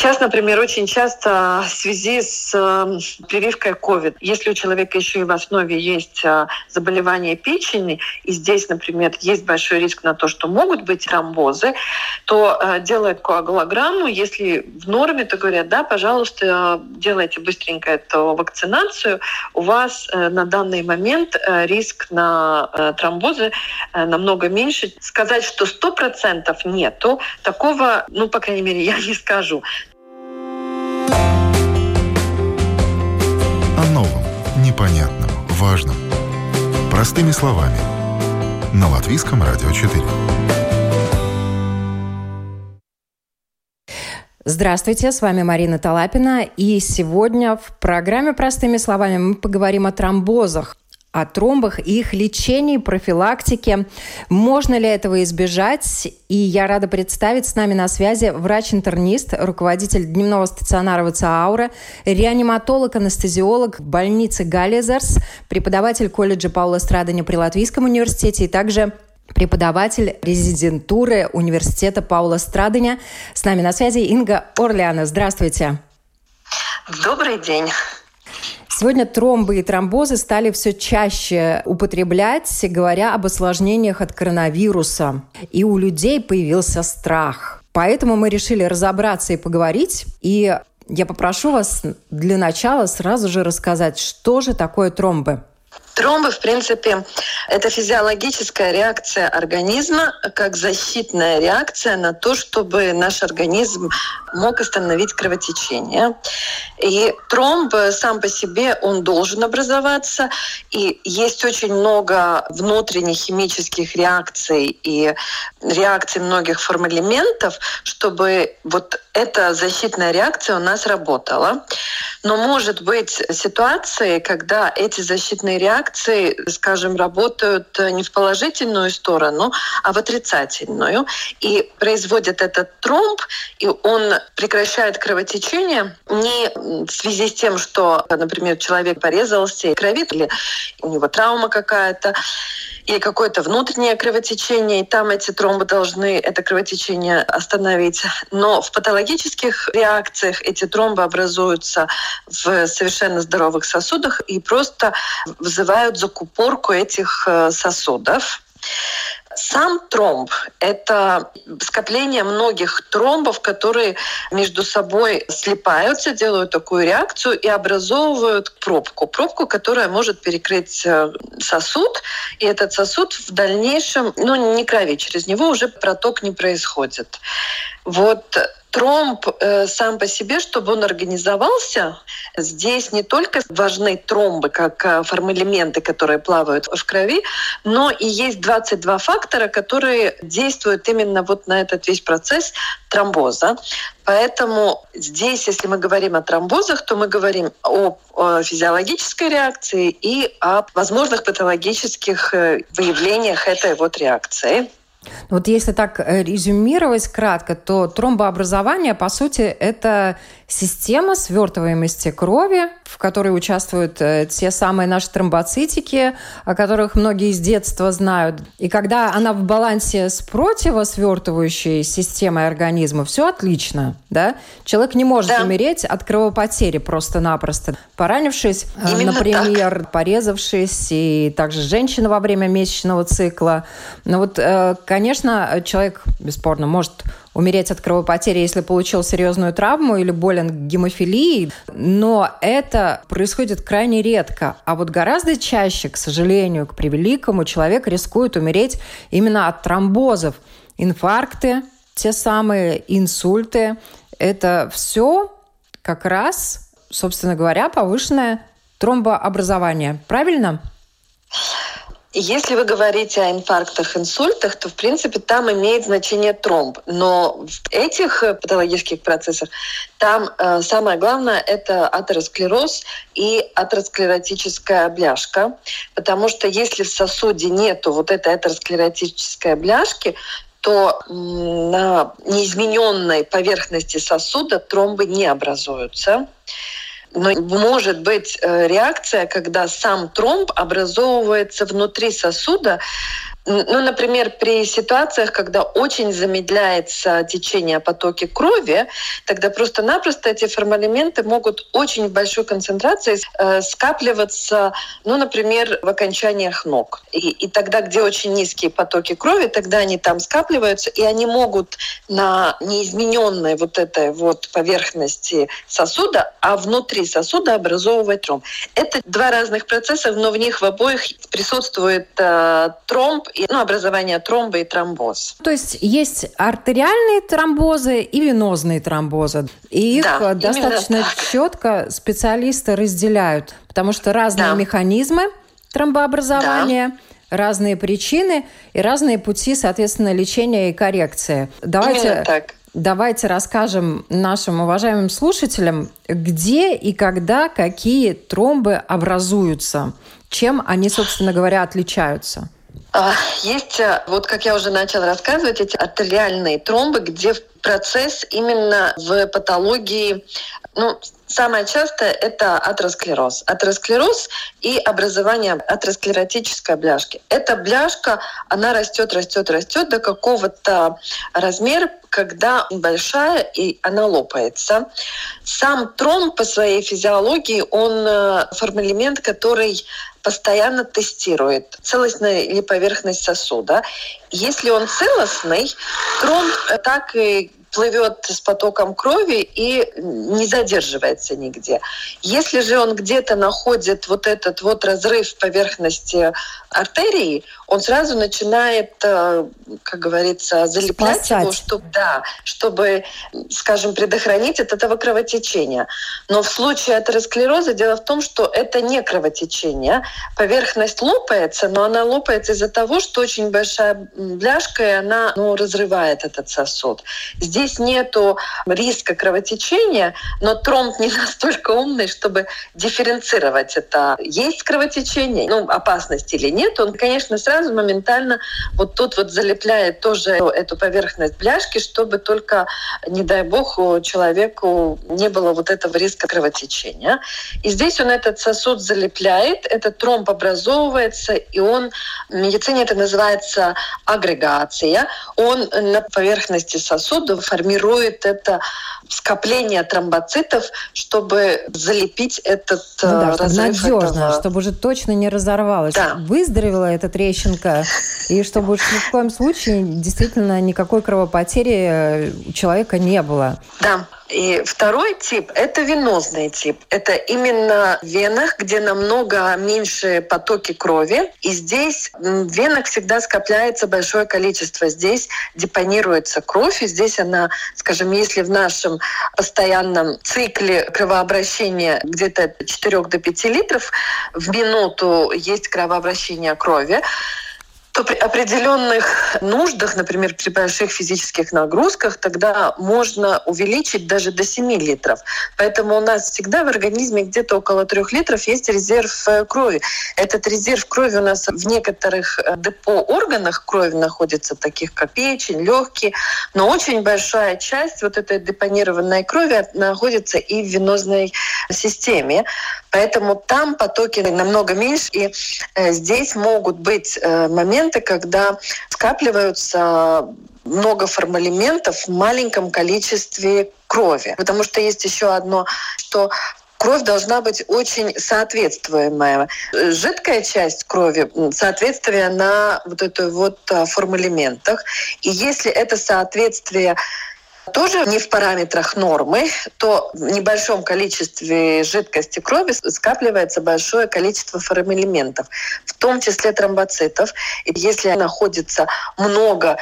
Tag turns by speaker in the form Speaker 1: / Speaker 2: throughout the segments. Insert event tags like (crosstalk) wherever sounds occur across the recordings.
Speaker 1: Сейчас, например, очень часто в связи с э, прививкой COVID, если у человека еще и в основе есть э, заболевание печени, и здесь, например, есть большой риск на то, что могут быть тромбозы, то э, делают коагулограмму. Если в норме, то говорят, да, пожалуйста, делайте быстренько эту вакцинацию. У вас на данный момент риск на тромбозы намного меньше. Сказать, что сто процентов нету, такого, ну, по крайней мере, (laughs) я не скажу.
Speaker 2: Важном. Простыми словами. На Латвийском радио 4.
Speaker 3: Здравствуйте, с вами Марина Талапина, и сегодня в программе «Простыми словами» мы поговорим о тромбозах о тромбах и их лечении, профилактике. Можно ли этого избежать? И я рада представить с нами на связи врач-интернист, руководитель дневного стационара ВЦАУРа, реаниматолог, анестезиолог больницы Галлизерс, преподаватель колледжа Паула Страдания при Латвийском университете и также преподаватель резидентуры университета Паула Страдания. С нами на связи Инга Орлеана. Здравствуйте.
Speaker 1: Добрый день.
Speaker 3: Сегодня тромбы и тромбозы стали все чаще употреблять, говоря об осложнениях от коронавируса. И у людей появился страх. Поэтому мы решили разобраться и поговорить. И я попрошу вас для начала сразу же рассказать, что же такое тромбы.
Speaker 1: Тромбы, в принципе, это физиологическая реакция организма, как защитная реакция на то, чтобы наш организм мог остановить кровотечение. И тромб сам по себе, он должен образоваться. И есть очень много внутренних химических реакций и реакций многих формэлементов, чтобы вот эта защитная реакция у нас работала. Но может быть ситуации, когда эти защитные реакции, скажем, работают не в положительную сторону, а в отрицательную. И производит этот тромб, и он прекращает кровотечение не в связи с тем, что, например, человек порезался и кровит, или у него травма какая-то, или какое-то внутреннее кровотечение, и там эти тромбы должны это кровотечение остановить. Но в патологических реакциях эти тромбы образуются в совершенно здоровых сосудах и просто вызывают закупорку этих э, сосудов. Сам тромб – это скопление многих тромбов, которые между собой слипаются, делают такую реакцию и образовывают пробку. Пробку, которая может перекрыть э, сосуд, и этот сосуд в дальнейшем, ну, не крови, через него уже проток не происходит. Вот тромб э, сам по себе, чтобы он организовался, здесь не только важны тромбы как э, формэлементы, которые плавают в крови, но и есть 22 фактора, которые действуют именно вот на этот весь процесс тромбоза. Поэтому здесь, если мы говорим о тромбозах, то мы говорим о, физиологической реакции и о возможных патологических э, выявлениях этой вот реакции.
Speaker 3: Вот если так э, резюмировать кратко, то тромбообразование, по сути, это система свертываемости крови, в которой участвуют э, те самые наши тромбоцитики, о которых многие с детства знают. И когда она в балансе с противосвертывающей системой организма, все отлично. Да? Человек не может да. умереть от кровопотери просто-напросто. Поранившись, э, Именно например, так. порезавшись, и также женщина во время месячного цикла. Но вот, конечно, человек, бесспорно, может умереть от кровопотери, если получил серьезную травму или болен гемофилией, но это происходит крайне редко. А вот гораздо чаще, к сожалению, к превеликому, человек рискует умереть именно от тромбозов. Инфаркты, те самые инсульты, это все как раз, собственно говоря, повышенное тромбообразование. Правильно?
Speaker 1: Если вы говорите о инфарктах, инсультах, то, в принципе, там имеет значение тромб. Но в этих э, патологических процессах там э, самое главное – это атеросклероз и атеросклеротическая бляшка. Потому что если в сосуде нету вот этой атеросклеротической бляшки, то на неизмененной поверхности сосуда тромбы не образуются. Но может быть э, реакция, когда сам тромб образовывается внутри сосуда, Ну, например, при ситуациях, когда очень замедляется течение потоки крови, тогда просто-напросто эти формалименты могут очень большой концентрацией э, скапливаться, ну, например, в окончаниях ног. И, и тогда, где очень низкие потоки крови, тогда они там скапливаются, и они могут на неизмененной вот этой вот поверхности сосуда, а внутри сосуда образовывать тромб. Это два разных процесса, но в них в обоих присутствует э, тромб, и, ну, образование тромба и тромбоз.
Speaker 3: То есть есть артериальные тромбозы и венозные тромбозы. И их да, достаточно четко специалисты разделяют, потому что разные да. механизмы тромбообразования, да. разные причины и разные пути, соответственно, лечения и коррекции. Давайте Именно так. Давайте расскажем нашим уважаемым слушателям, где и когда какие тромбы образуются, чем они, собственно говоря, отличаются.
Speaker 1: А, есть, э, вот как я уже начала рассказывать, эти артериальные тромбы, где процесс именно в патологии, ну, самое частое это атеросклероз. Атеросклероз и образование атеросклеротической бляшки. Эта бляшка, она растет, растет, растет до какого-то размера, когда большая и она лопается. Сам тромб по своей физиологии, он э, формалимент, который постоянно тестирует целостная ли поверхность сосуда. Если он целостный, тромб так и плывет с потоком крови и не задерживается нигде. Если же он где-то находит вот этот вот разрыв поверхности артерии, он сразу начинает, э, как говорится, залеплять Спасать. его, чтобы, да, чтобы, скажем, предохранить от этого кровотечения. Но в случае атеросклероза дело в том, что это не кровотечение. Поверхность лопается, но она лопается из-за того, что очень большая бляшка, и она ну, разрывает этот сосуд. Здесь нету риска кровотечения, но тромб не (laughs) настолько умный, чтобы дифференцировать это. Есть кровотечение, ну, опасность или нет, он, конечно, сразу моментально вот тут вот залепляет тоже эту поверхность бляшки, чтобы только, не дай бог, человеку не было вот этого риска кровотечения. И здесь он этот сосуд залепляет, этот тромб образовывается, и он, в медицине это называется агрегация, он на поверхности сосуда формирует это скопление тромбоцитов, чтобы залепить этот ну
Speaker 3: да, э, разрыв. Надежно, этого... чтобы уже точно не разорвалось. Да. Выздоровела эта трещинка, и чтобы уж ни в коем случае действительно никакой кровопотери э, у человека не было.
Speaker 1: Да. И второй тип – это венозный тип. Это именно в венах, где намного меньше потоки крови. И здесь в венах всегда скопляется большое количество. Здесь депонируется кровь, и здесь она, скажем, если в нашем постоянном цикле кровообращения где-то 4 до 5 литров в минуту есть кровообращение крови, то при определенных нуждах, например, при больших физических нагрузках, тогда можно увеличить даже до 7 литров. Поэтому у нас всегда в организме где-то около 3 литров есть резерв э, крови. Этот резерв крови у нас в некоторых э, депо органах крови находится, таких как печень, легкие, но очень большая часть вот этой депонированной крови находится и в венозной системе. Поэтому там потоки намного меньше, и э, здесь могут быть моменты, моменты, когда скапливаются много формалиментов в маленьком количестве крови. Потому что есть еще одно, что кровь должна быть очень соответствуемая. Жидкая часть крови, соответствие на вот эту вот а, формалиментах. И если это соответствие тоже не в параметрах нормы, то в небольшом количестве жидкости крови скапливается большое количество фармэлементов, в том числе тромбоцитов. И если находится много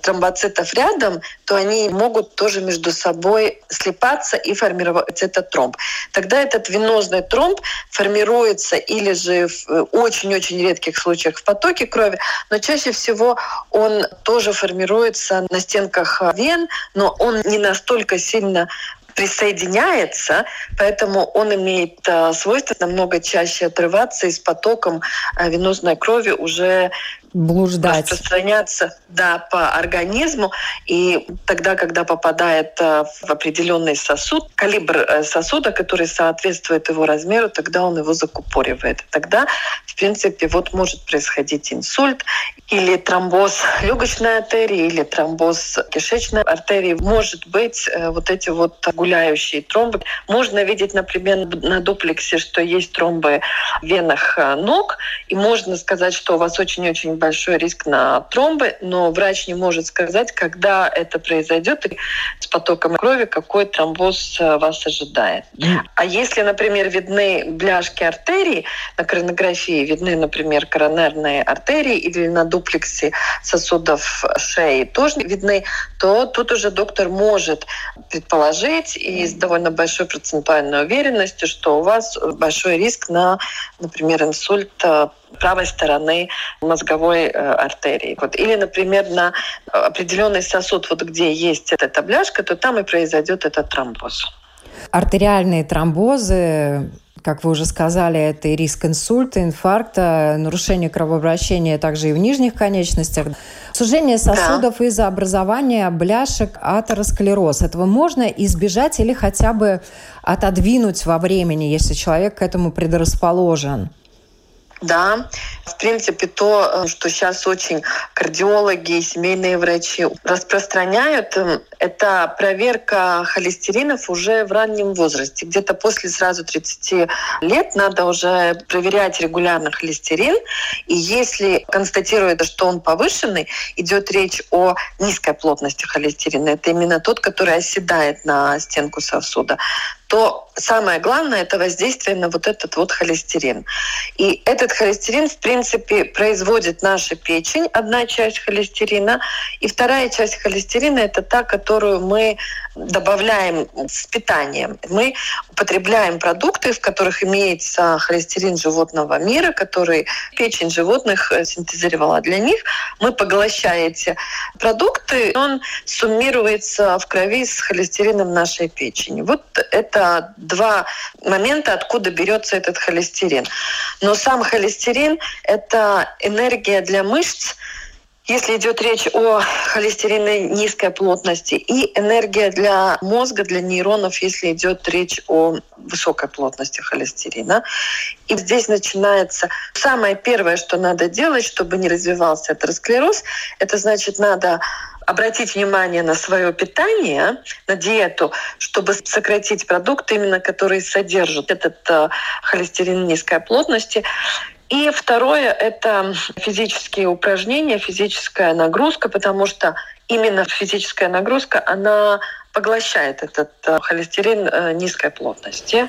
Speaker 1: тромбоцитов рядом, то они могут тоже между собой слипаться и формировать этот тромб. Тогда этот венозный тромб формируется или же в э, очень-очень редких случаях в потоке крови, но чаще всего он тоже формируется на стенках вен, но он не настолько сильно присоединяется, поэтому он имеет э, свойство намного чаще отрываться и с потоком э, венозной крови уже
Speaker 3: блуждать.
Speaker 1: распространяться да, по организму. И тогда, когда попадает э, в определенный сосуд, калибр э, сосуда, который соответствует его размеру, тогда он его закупоривает. Тогда, в принципе, вот может происходить инсульт или тромбоз легочной артерии, или тромбоз кишечной артерии. Может быть, э, вот эти вот гуляющие тромбы. Можно видеть, например, на дуплексе, что есть тромбы в венах ног, и можно сказать, что у вас очень-очень большой риск на тромбы, но врач не может сказать, когда это произойдет с потоком крови, какой тромбоз э, вас ожидает. А если, например, видны бляшки артерий, на коронографии видны, например, коронарные артерии или на дуплексе сосудов шеи тоже видны, то тут уже доктор может предположить и с довольно большой процентуальной уверенностью, что у вас большой риск на, например, инсульт э, правой стороны мозговой э, артерии. Вот. Или, например, на определенный сосуд, вот где есть эта бляшка, то там и произойдет этот тромбоз.
Speaker 3: Артериальные тромбозы как вы уже сказали, это и риск инсульта, инфаркта, нарушение кровообращения также и в нижних конечностях. Сужение сосудов да. из-за образования бляшек, атеросклероз. Этого можно избежать или хотя бы отодвинуть во времени, если человек к этому предрасположен?
Speaker 1: Да, в принципе, то, э, что сейчас очень кардиологи и семейные врачи распространяют, эм, это проверка холестеринов уже в раннем возрасте. Где-то после сразу 30 лет надо уже проверять регулярно холестерин. И если констатируется, что он повышенный, идет речь о низкой плотности холестерина. Это именно тот, который оседает на стенку сосуда то самое главное это воздействие на вот этот вот холестерин. И этот холестерин, в принципе, производит наша печень, одна часть холестерина, и вторая часть холестерина это та, которую мы добавляем с питанием. Мы употребляем продукты, в которых имеется холестерин животного мира, который печень животных э, синтезировала для них. Мы поглощаем эти продукты, он суммируется в крови с холестерином нашей печени. Вот это два момента, откуда берется этот холестерин. Но сам холестерин – это энергия для мышц, если идет речь о холестерине низкой плотности, и энергия для мозга, для нейронов, если идет речь о высокой плотности холестерина. И здесь начинается самое первое, что надо делать, чтобы не развивался атеросклероз, это значит надо обратить внимание на свое питание, на диету, чтобы сократить продукты, именно которые содержат этот э, холестерин низкой плотности. И второе – это физические упражнения, физическая нагрузка, потому что именно физическая нагрузка, она поглощает этот э, холестерин э, низкой плотности.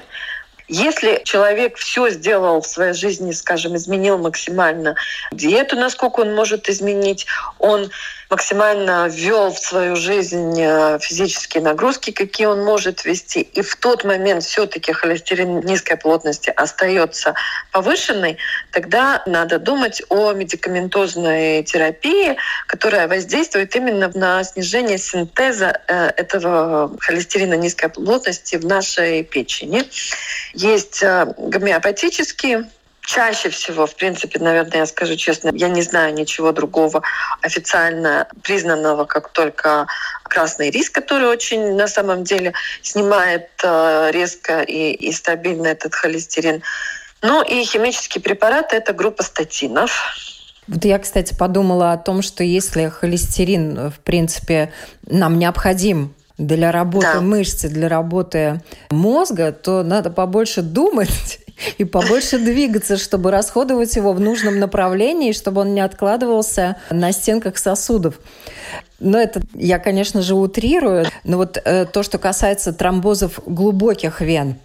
Speaker 1: Если человек все сделал в своей жизни, скажем, изменил максимально диету, насколько он может изменить, он максимально ввел в свою жизнь э, физические нагрузки, какие он может вести, и в тот момент все-таки холестерин низкой плотности остается повышенный, тогда надо думать о медикаментозной терапии, которая воздействует именно на снижение синтеза э, этого холестерина низкой плотности в нашей печени. Есть э, гомеопатические чаще всего, в принципе, наверное, я скажу честно, я не знаю ничего другого официально признанного, как только красный рис, который очень на самом деле снимает э, резко и, и стабильно этот холестерин. Ну и химические препараты – это группа статинов.
Speaker 3: Вот я, кстати, подумала о том, что если холестерин, в принципе, нам необходим для работы да. мышцы, для работы мозга, то надо побольше думать и побольше двигаться, чтобы расходовать его в нужном направлении, чтобы он не откладывался на стенках сосудов. Но это я, конечно же, утрирую. Но вот э, то, что касается тромбозов глубоких вен,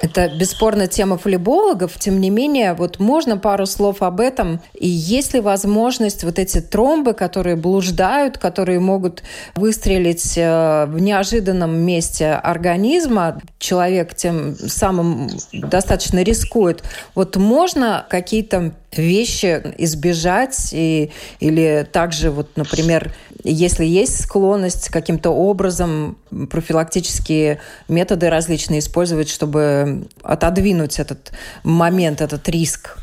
Speaker 3: это бесспорно тема флебологов, тем не менее, вот можно пару слов об этом. И есть ли возможность вот эти тромбы, которые блуждают, которые могут выстрелить э, в неожиданном месте организма, человек тем самым достаточно рискует. Вот можно какие-то вещи избежать и, или также вот, например, если есть склонность каким-то образом профилактические методы различные использовать, чтобы отодвинуть этот момент, этот риск?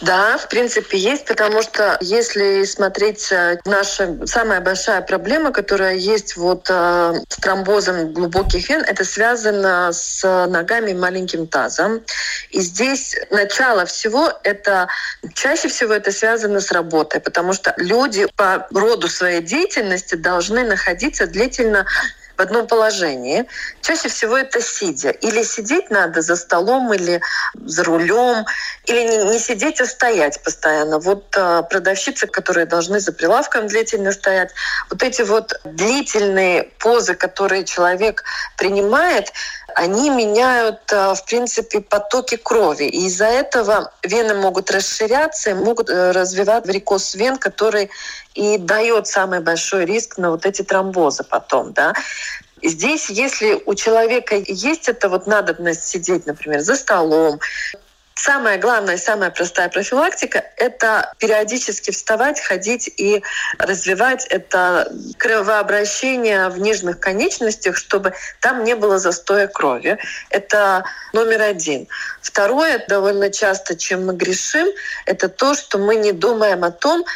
Speaker 1: Да, в принципе, есть, потому что если смотреть э, наша самая большая проблема, которая есть вот э, с тромбозом глубоких вен, это связано с ногами и маленьким тазом. И здесь начало всего это чаще всего это связано с работой, потому что люди по роду своей деятельности должны находиться длительно в одном положении. Чаще всего это сидя. Или сидеть надо за столом, или за рулем, или не, не сидеть, а стоять постоянно. Вот а, продавщицы, которые должны за прилавком длительно стоять, вот эти вот длительные позы, которые человек принимает, они меняют, а, в принципе, потоки крови. И из-за этого вены могут расширяться могут э, развивать варикоз вен, который и дает самый большой риск на вот эти тромбозы потом. Да? Здесь, если у человека есть эта вот надобность сидеть, например, за столом, Самая главная, самая простая профилактика – это периодически вставать, ходить и развивать это кровообращение в нижних конечностях, чтобы там не было застоя крови. Это номер один. Второе, довольно часто, чем мы грешим, это то, что мы не думаем о том,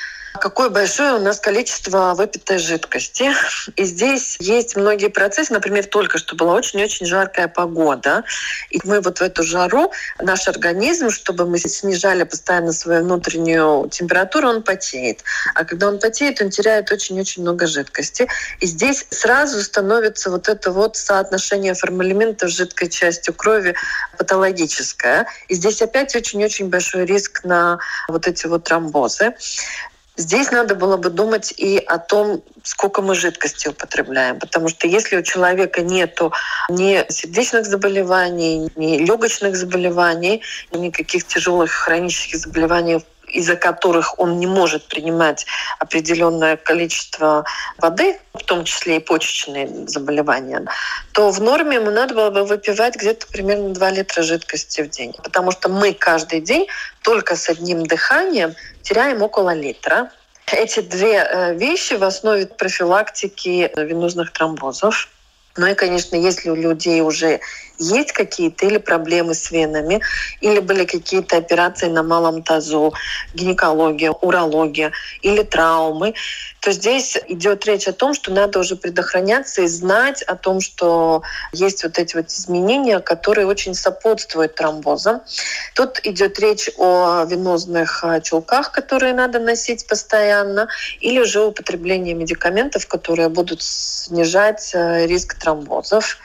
Speaker 1: какое большое у нас количество выпитой жидкости. И здесь есть многие процессы. Например, только что была очень-очень жаркая погода. И мы вот в эту жару, наш организм, чтобы мы снижали постоянно свою внутреннюю температуру, он потеет. А когда он потеет, он теряет очень-очень много жидкости. И здесь сразу становится вот это вот соотношение формалиментов с жидкой частью крови патологическое. И здесь опять очень-очень большой риск на вот эти вот тромбозы. Здесь надо было бы думать и о том, сколько мы жидкости употребляем. Потому что если у человека нет ни сердечных заболеваний, ни легочных заболеваний, никаких тяжелых хронических заболеваний из-за которых он не может принимать определенное количество воды, в том числе и почечные заболевания, то в норме ему надо было бы выпивать где-то примерно 2 литра жидкости в день. Потому что мы каждый день только с одним дыханием теряем около литра. Эти две э, вещи в основе профилактики венозных тромбозов. Ну и, конечно, если у людей уже есть какие-то или проблемы с венами, или были какие-то операции на малом тазу, гинекология, урология или травмы, то здесь идет речь о том, что надо уже предохраняться и знать о том, что есть вот эти вот изменения, которые очень сопутствуют тромбозам. Тут идет речь о венозных а, чулках, которые надо носить постоянно, или уже употребление медикаментов, которые будут снижать а, риск тромбозов.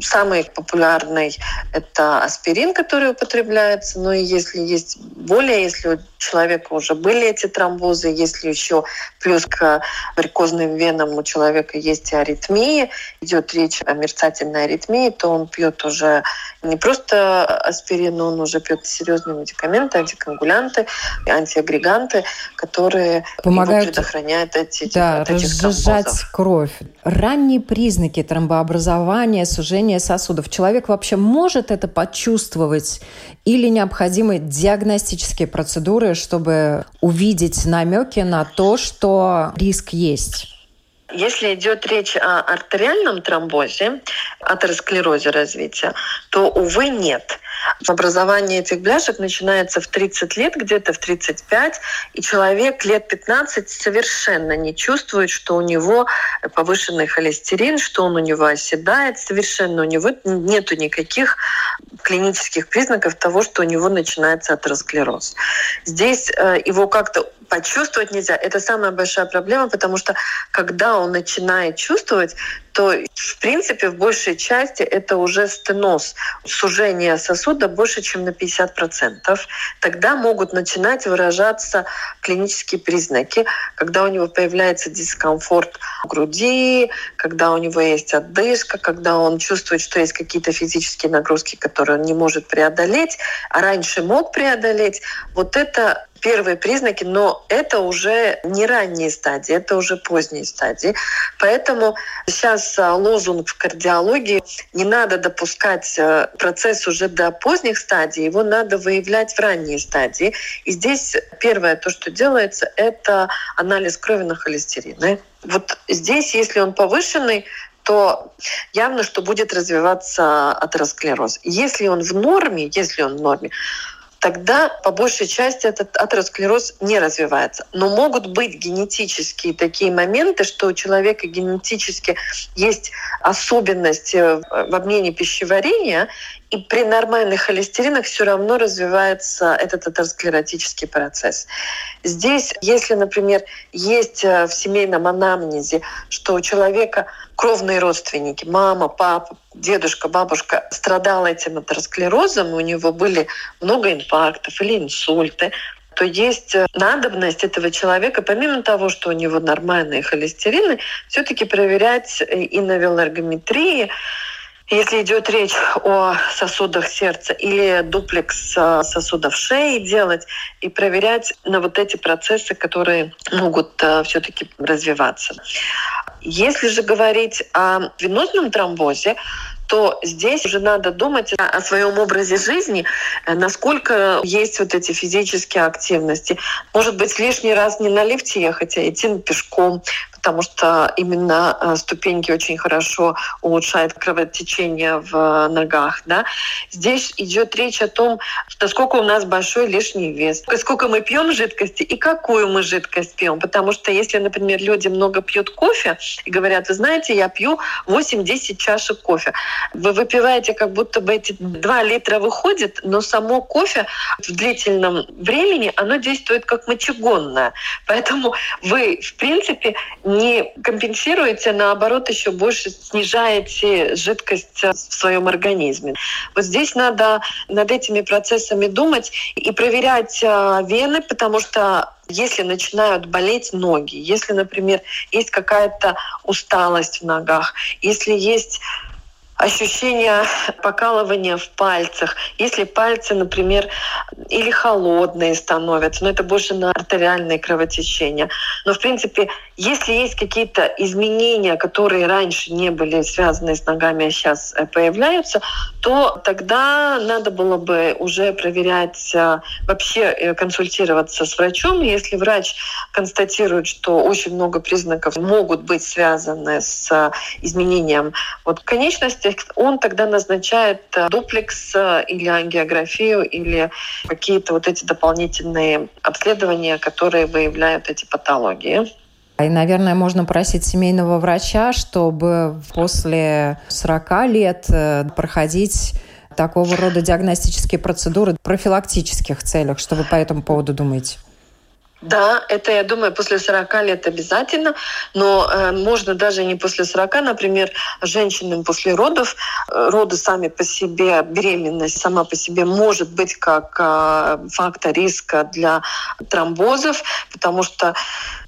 Speaker 1: Самый популярный – это аспирин, который употребляется. Но и если есть более, если у человека уже были эти тромбозы, если еще плюс к варикозным венам у человека есть аритмии, идет речь о мерцательной аритмии, то он пьет уже не просто аспирин, но он уже пьет серьезные медикаменты, антикоагулянты, антиагреганты, которые
Speaker 3: помогают
Speaker 1: предохранять эти,
Speaker 3: да, от этих разжижать тромбозов. кровь. Ранние признаки тромбообразования, сужения сосудов. Человек вообще может это почувствовать или необходимы диагностические процедуры, чтобы увидеть намеки на то, что риск есть?
Speaker 1: Если идет речь о артериальном тромбозе, атеросклерозе развития, то, увы, нет. Образование этих бляшек начинается в 30 лет, где-то в 35, и человек лет 15 совершенно не чувствует, что у него повышенный холестерин, что он у него оседает, совершенно у него нет никаких клинических признаков того, что у него начинается атеросклероз. Здесь э, его как-то почувствовать нельзя. Это самая большая проблема, потому что когда он начинает чувствовать, то в принципе в большей части это уже стеноз, сужение сосуда больше, чем на 50%. Тогда могут начинать выражаться клинические признаки, когда у него появляется дискомфорт в груди, когда у него есть отдышка, когда он чувствует, что есть какие-то физические нагрузки, которые он не может преодолеть, а раньше мог преодолеть. Вот это первые признаки, но это уже не ранние стадии, это уже поздние стадии. Поэтому сейчас а, лозунг в кардиологии не надо допускать а, процесс уже до поздних стадий, его надо выявлять в ранние стадии. И здесь первое, то, что делается, это анализ крови на холестерин. Вот здесь, если он повышенный, то явно, что будет развиваться атеросклероз. Если он в норме, если он в норме, тогда по большей части этот атеросклероз не развивается. Но могут быть генетические такие моменты, что у человека генетически есть особенности в обмене пищеварения, и при нормальных холестеринах все равно развивается этот атеросклеротический процесс. Здесь, если, например, есть э, в семейном анамнезе, что у человека кровные родственники, мама, папа, дедушка, бабушка страдал этим атеросклерозом, у него были много инфарктов или инсульты, то есть э, надобность этого человека, помимо того, что у него нормальные холестерины, все-таки проверять и на велоргометрии, если идет речь о сосудах сердца или дуплекс э, сосудов шеи делать и проверять на вот эти процессы, которые могут э, все-таки развиваться. Если же говорить о венозном тромбозе, то здесь уже надо думать о своем образе жизни, э, насколько есть вот эти физические активности. Может быть, лишний раз не на лифте ехать, а идти пешком, потому что именно э, ступеньки очень хорошо улучшают кровотечение в ногах. Да? Здесь идет речь о том, насколько у нас большой лишний вес, сколько мы пьем жидкости и какую мы жидкость пьем. Потому что если, например, люди много пьют кофе и говорят, вы знаете, я пью 8-10 чашек кофе, вы выпиваете, как будто бы эти 2 литра выходит, но само кофе в длительном времени, оно действует как мочегонное. Поэтому вы, в принципе, не компенсируете, наоборот, еще больше снижаете жидкость в своем организме. Вот здесь надо над этими процессами думать и проверять а, вены, потому что если начинают болеть ноги, если, например, есть какая-то усталость в ногах, если есть ощущение покалывания в пальцах. Если пальцы, например, или холодные становятся, но это больше на артериальное кровотечение. Но, в принципе, если есть какие-то изменения, которые раньше не были связаны с ногами, а сейчас э, появляются, то тогда надо было бы уже проверять, э, вообще э, консультироваться с врачом. Если врач констатирует, что очень много признаков могут быть связаны с изменением вот конечности, он тогда назначает дуплекс или ангиографию или какие-то вот эти дополнительные обследования, которые выявляют эти патологии.
Speaker 3: И, наверное, можно просить семейного врача, чтобы после 40 лет э, проходить такого рода диагностические процедуры в профилактических целях. Что вы по этому поводу думаете?
Speaker 1: Да, это, я думаю, после 40 лет обязательно, но э, можно даже не после 40, например, женщинам после родов. Э, роды сами по себе, беременность сама по себе может быть как э, фактор риска для тромбозов, потому что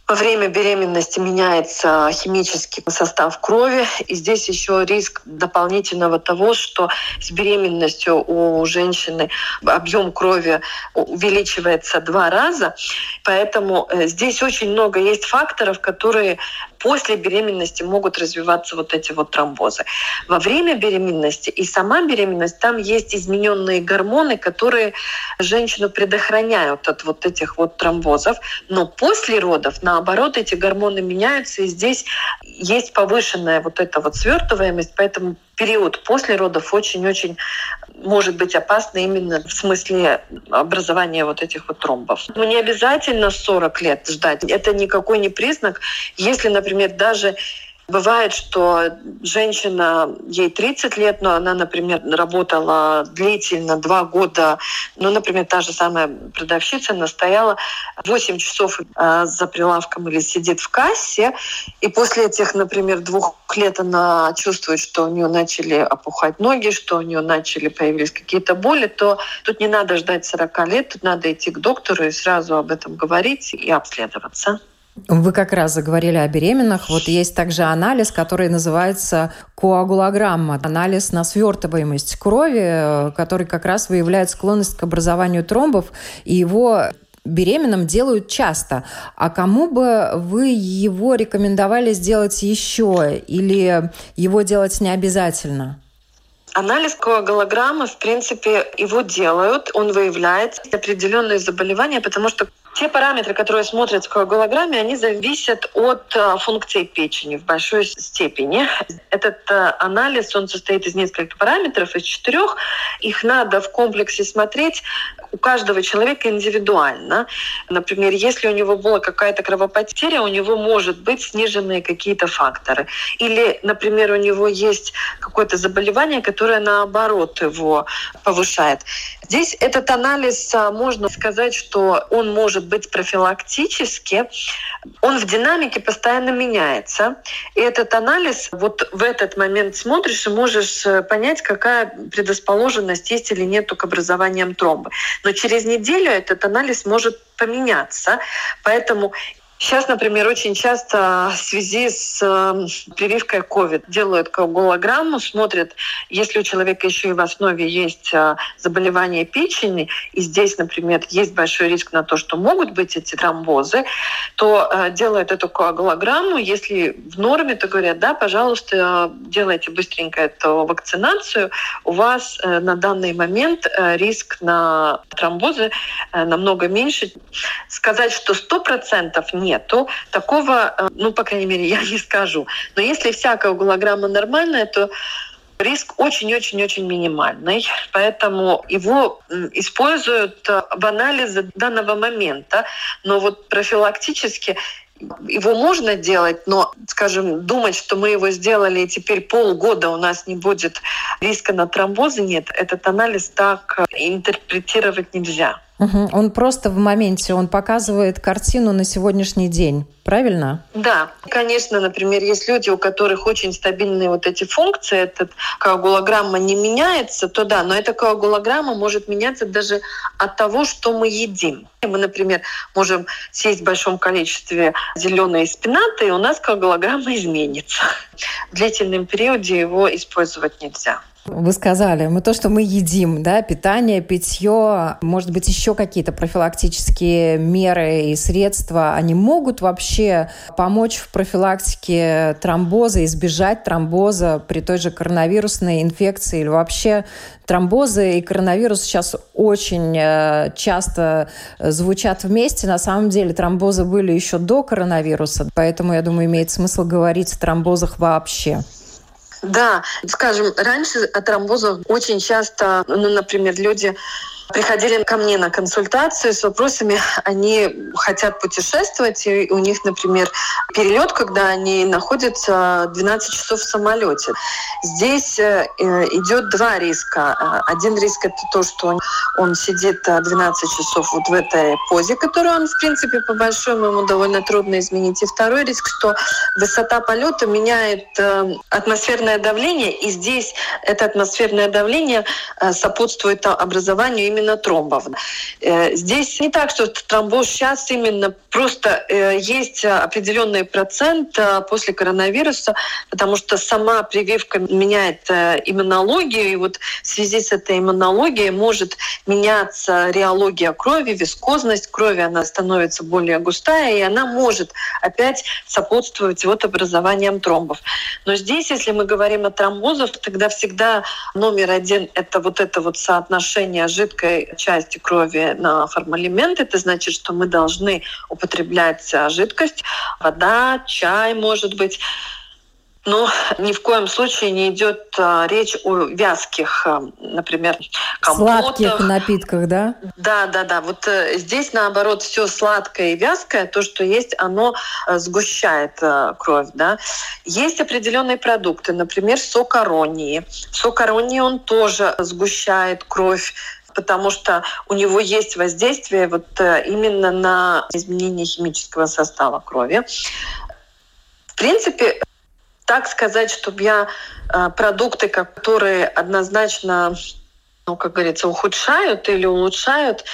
Speaker 1: во время беременности меняется химический состав крови, и здесь еще риск дополнительного того, что с беременностью у женщины объем крови увеличивается два раза, поэтому э, здесь очень много есть факторов, которые после беременности могут развиваться вот эти вот тромбозы. Во время беременности и сама беременность, там есть измененные гормоны, которые женщину предохраняют от вот этих вот тромбозов. Но после родов, наоборот, эти гормоны меняются, и здесь есть повышенная вот эта вот свертываемость, поэтому период после родов очень-очень может быть опасно именно в смысле образования вот этих вот тромбов. Но не обязательно 40 лет ждать. Это никакой не признак. Если, например, даже Бывает, что женщина, ей 30 лет, но она, например, работала длительно, два года. Ну, например, та же самая продавщица настояла 8 часов э, за прилавком или сидит в кассе, и после этих, например, двух лет она чувствует, что у нее начали опухать ноги, что у нее начали появились какие-то боли, то тут не надо ждать 40 лет, тут надо идти к доктору и сразу об этом говорить и обследоваться.
Speaker 3: Вы как раз заговорили о беременных. Вот есть также анализ, который называется коагулограмма. Анализ на свертываемость крови, который как раз выявляет склонность к образованию тромбов. И его беременным делают часто. А кому бы вы его рекомендовали сделать еще? Или его делать не обязательно?
Speaker 1: Анализ коагулограммы, в принципе, его делают, он выявляет определенные заболевания, потому что те параметры, которые смотрят в коагулограмме, они зависят от э, функции печени в большой степени. Этот э, анализ, он состоит из нескольких параметров, из четырех. Их надо в комплексе смотреть у каждого человека индивидуально. Например, если у него была какая-то кровопотеря, у него может быть сниженные какие-то факторы. Или, например, у него есть какое-то заболевание, которое наоборот его повышает. Здесь этот анализ, а, можно сказать, что он может быть профилактически, он в динамике постоянно меняется. И этот анализ, вот в этот момент смотришь и можешь э, понять, какая предрасположенность есть или нет к образованиям тромба. Но через неделю этот анализ может поменяться. Поэтому Сейчас, например, очень часто в связи с э, прививкой COVID делают коагулограмму, смотрят, если у человека еще и в основе есть э, заболевание печени, и здесь, например, есть большой риск на то, что могут быть эти тромбозы, то э, делают эту коагулограмму. Если в норме, то говорят, да, пожалуйста, делайте быстренько эту вакцинацию. У вас на данный момент риск на тромбозы намного меньше. Сказать, что 100% нет, нету. Такого, э, ну, по крайней мере, (laughs) я не скажу. Но если всякая углограмма нормальная, то риск очень-очень-очень минимальный, поэтому его используют э, в анализе данного момента, но вот профилактически его можно делать, но, скажем, думать, что мы его сделали, и теперь полгода у нас не будет риска на тромбозы, нет, этот анализ так э, интерпретировать нельзя.
Speaker 3: Угу. Он просто в моменте, он показывает картину на сегодняшний день, правильно?
Speaker 1: Да, конечно, например, есть люди, у которых очень стабильные вот эти функции, этот коагулограмма не меняется, то да, но эта коагулограмма может меняться даже от того, что мы едим. Мы, например, можем съесть в большом количестве зеленые спинаты, и у нас коагулограмма (laughs) изменится. В длительном периоде его использовать нельзя.
Speaker 3: Вы сказали, мы то, что мы едим, да, питание, питье, может быть, еще какие-то профилактические меры и средства, они могут вообще помочь в профилактике тромбоза, избежать тромбоза при той же коронавирусной инфекции или вообще тромбозы и коронавирус сейчас очень э, часто звучат вместе. На самом деле тромбозы были еще до коронавируса, поэтому, я думаю, имеет смысл говорить о тромбозах вообще.
Speaker 1: Да, скажем, раньше от тромбозов очень часто, ну, например, люди приходили ко мне на консультацию с вопросами, они хотят путешествовать, и у них, например, перелет, когда они находятся 12 часов в самолете. Здесь э, идет два риска. Э, один риск это то, что он, сидит 12 э, часов вот в этой позе, которую он, в принципе, по большому ему довольно трудно изменить. И второй риск, что высота полета меняет атмосферное давление, и здесь это атмосферное давление сопутствует образованию именно именно тромбов. Э, здесь не так, что тромбоз сейчас именно просто э, есть определенный процент э, после коронавируса, потому что сама прививка меняет иммунологию, и вот в связи с этой иммунологией может меняться реология крови, вискозность крови, она становится более густая, и она может опять сопутствовать вот образованием тромбов. Но здесь, если мы говорим о тромбозах, тогда всегда номер один — это вот это вот соотношение жидкой жидкой части крови на формалимент. Это значит, что мы должны употреблять жидкость, вода, чай, может быть, но ни в коем случае не идет а, речь о вязких, а, например,
Speaker 3: компотах. Сладких напитках, да?
Speaker 1: Да, да, да. Вот э, здесь, наоборот, все сладкое и вязкое, то, что есть, оно э, сгущает э, кровь. Да? Есть определенные продукты, например, сок аронии. Сок аронии, он тоже сгущает кровь потому что у него есть воздействие вот э, именно на изменение химического состава крови. В принципе, так сказать, чтобы я э, продукты, которые однозначно ну, как говорится, ухудшают или улучшают.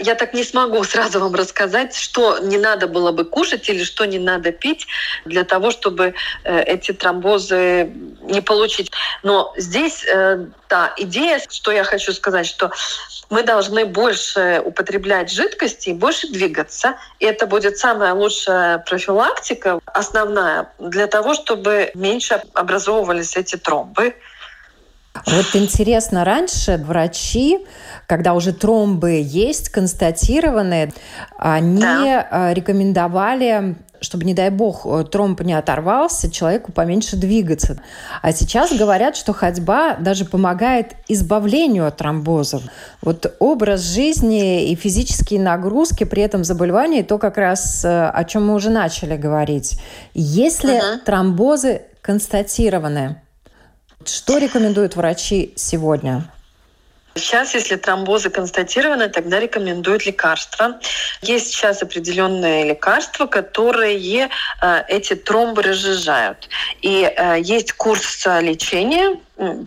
Speaker 1: Я так не смогу (laughs) сразу вам рассказать, что не надо было бы кушать или что не надо пить для того, чтобы э, эти тромбозы не получить. Но здесь, э, да, идея, что я хочу сказать, что мы должны больше употреблять жидкости и больше двигаться. И это будет самая лучшая профилактика, основная, для того, чтобы меньше образовывались эти тромбы.
Speaker 3: Вот интересно, раньше врачи, когда уже тромбы есть, констатированные, они да. А, рекомендовали чтобы, не дай бог, э, тромб не оторвался, человеку поменьше двигаться. А сейчас говорят, что ходьба даже помогает избавлению от тромбозов. Вот образ жизни и физические нагрузки при этом заболевании, то как раз э, о чем мы уже начали говорить. Если uh-huh. тромбозы констатированы, что рекомендуют врачи сегодня?
Speaker 1: Сейчас, если тромбозы констатированы, тогда рекомендуют лекарства. Есть сейчас определенные лекарства, которые э, эти тромбы разжижают. И э, есть курс лечения,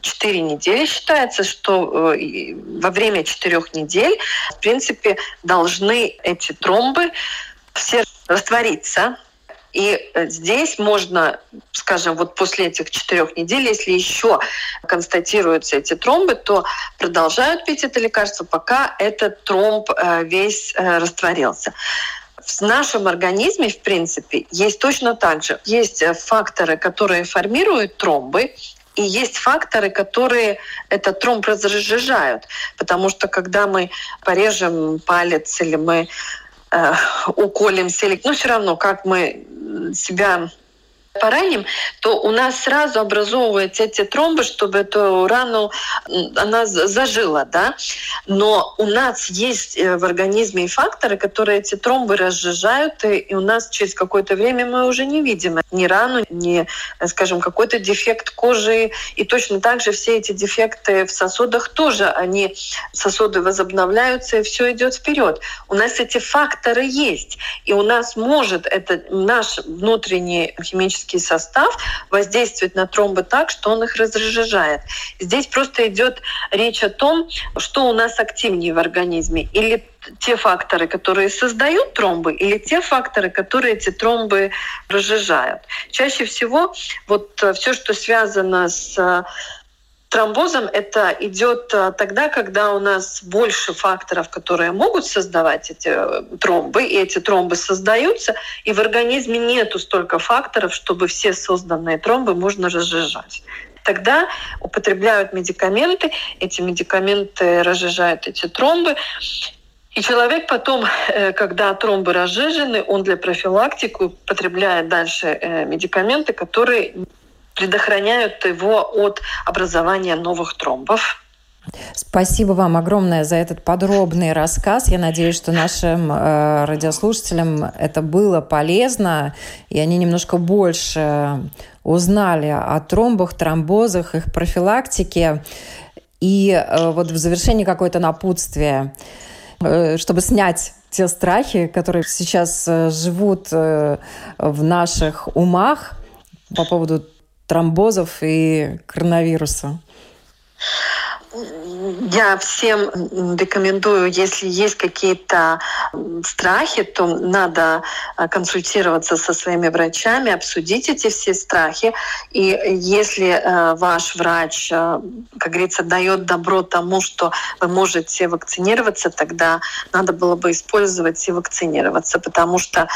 Speaker 1: 4 недели считается, что э, во время 4 недель, в принципе, должны эти тромбы все раствориться и э, здесь можно, скажем, вот после этих четырех недель, если еще констатируются эти тромбы, то продолжают пить это лекарство, пока этот тромб э, весь э, растворился в нашем организме, в принципе, есть точно так же. Есть факторы, которые формируют тромбы, и есть факторы, которые этот тромб разжижают. Потому что когда мы порежем палец или мы э, уколемся, или, ну, все равно, как мы себя пораним, то у нас сразу образовываются эти тромбы, чтобы эту рану она зажила, да. Но у нас есть э, в организме факторы, которые эти тромбы разжижают, и у нас через какое-то время мы уже не видим ни рану, ни, э, скажем, какой-то дефект кожи. И точно так же все эти дефекты в сосудах тоже, они сосуды возобновляются, и все идет вперед. У нас эти факторы есть, и у нас может это наш внутренний химический химический состав воздействует на тромбы так, что он их разжижает. Здесь просто идет речь о том, что у нас активнее в организме. Или те факторы, которые создают тромбы, или те факторы, которые эти тромбы разжижают. Чаще всего вот э, все, что связано с тромбозом это идет э, тогда, когда у нас больше факторов, которые могут создавать эти э, тромбы, и эти тромбы создаются, и в организме нету столько факторов, чтобы все созданные тромбы можно разжижать. Тогда употребляют медикаменты, эти медикаменты разжижают эти тромбы, и человек потом, э, когда тромбы разжижены, он для профилактики употребляет дальше медикаменты, которые предохраняют его от образования новых тромбов.
Speaker 3: Спасибо вам огромное за этот подробный рассказ. Я надеюсь, что нашим э, радиослушателям это было полезно, и они немножко больше узнали о тромбах, тромбозах, их профилактике. И э, вот в завершении какое-то напутствие, э, чтобы снять те страхи, которые сейчас э, живут э, в наших умах по поводу тромбозов и коронавируса?
Speaker 1: Я всем рекомендую, если есть какие-то страхи, то надо а, консультироваться со своими врачами, обсудить эти все страхи. И если э, ваш врач, э, как говорится, дает добро тому, что вы можете вакцинироваться, тогда надо было бы использовать и вакцинироваться, потому что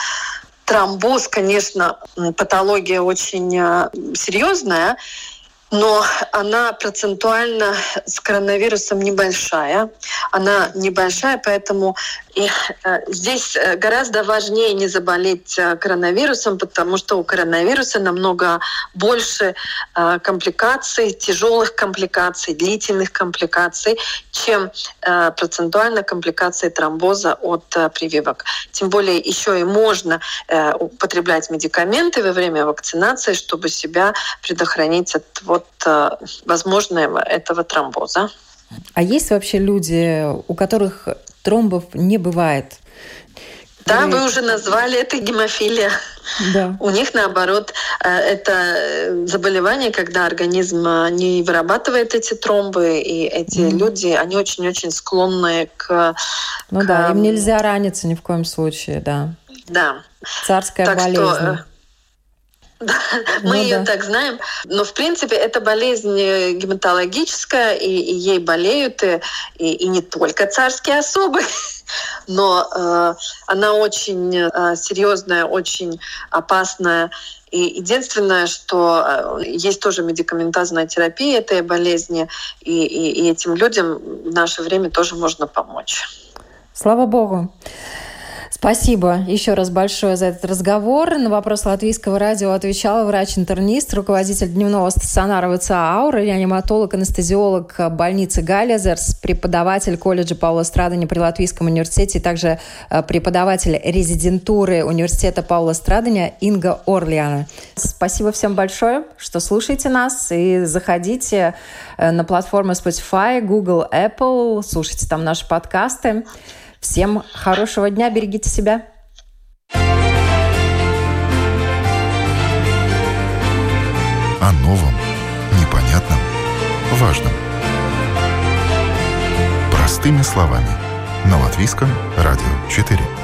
Speaker 1: тромбоз, конечно, патология очень э, серьезная, но она процентуально с коронавирусом небольшая. Она небольшая, поэтому и, э, здесь э, гораздо важнее не заболеть э, коронавирусом, потому что у коронавируса намного больше компликаций, тяжелых компликаций, длительных компликаций, чем процентуально компликации тромбоза от прививок. Тем более еще и можно употреблять медикаменты во время вакцинации, чтобы себя предохранить от вот, возможного этого тромбоза.
Speaker 3: А есть вообще люди, у которых тромбов не бывает.
Speaker 1: Да, вы уже назвали это гемофилия. Да. У них, наоборот, э, это заболевание, когда организм э, не вырабатывает эти тромбы, и эти mm. люди, они очень-очень склонны к...
Speaker 3: Ну к... да, им нельзя раниться ни в коем случае, да.
Speaker 1: Да.
Speaker 3: Царская так болезнь. Что,
Speaker 1: Да, (laughs) мы ну, ее да. так знаем. Но, в принципе, это болезнь э, гематологическая, и, и ей болеют и, и, и не только царские особы, (laughs) но э, она очень э, серьезная, очень опасная. И единственное, что э, есть тоже медикаментозная терапия этой болезни, и, и, и этим людям в наше время тоже можно помочь.
Speaker 3: Слава Богу. Спасибо еще раз большое за этот разговор. На вопрос Латвийского радио отвечала врач-интернист, руководитель дневного стационара ВЦА «Аура», реаниматолог, анестезиолог больницы Галлезерс, преподаватель колледжа Паула Страдания при Латвийском университете, также э, преподаватель резидентуры университета Паула Страдания Инга Орлиана. Спасибо всем большое, что слушаете нас и заходите э, на платформы Spotify, Google, Apple, слушайте там наши подкасты. Всем хорошего дня, берегите себя.
Speaker 2: О новом, непонятном, важном. Простыми словами. На Латвийском радио 4.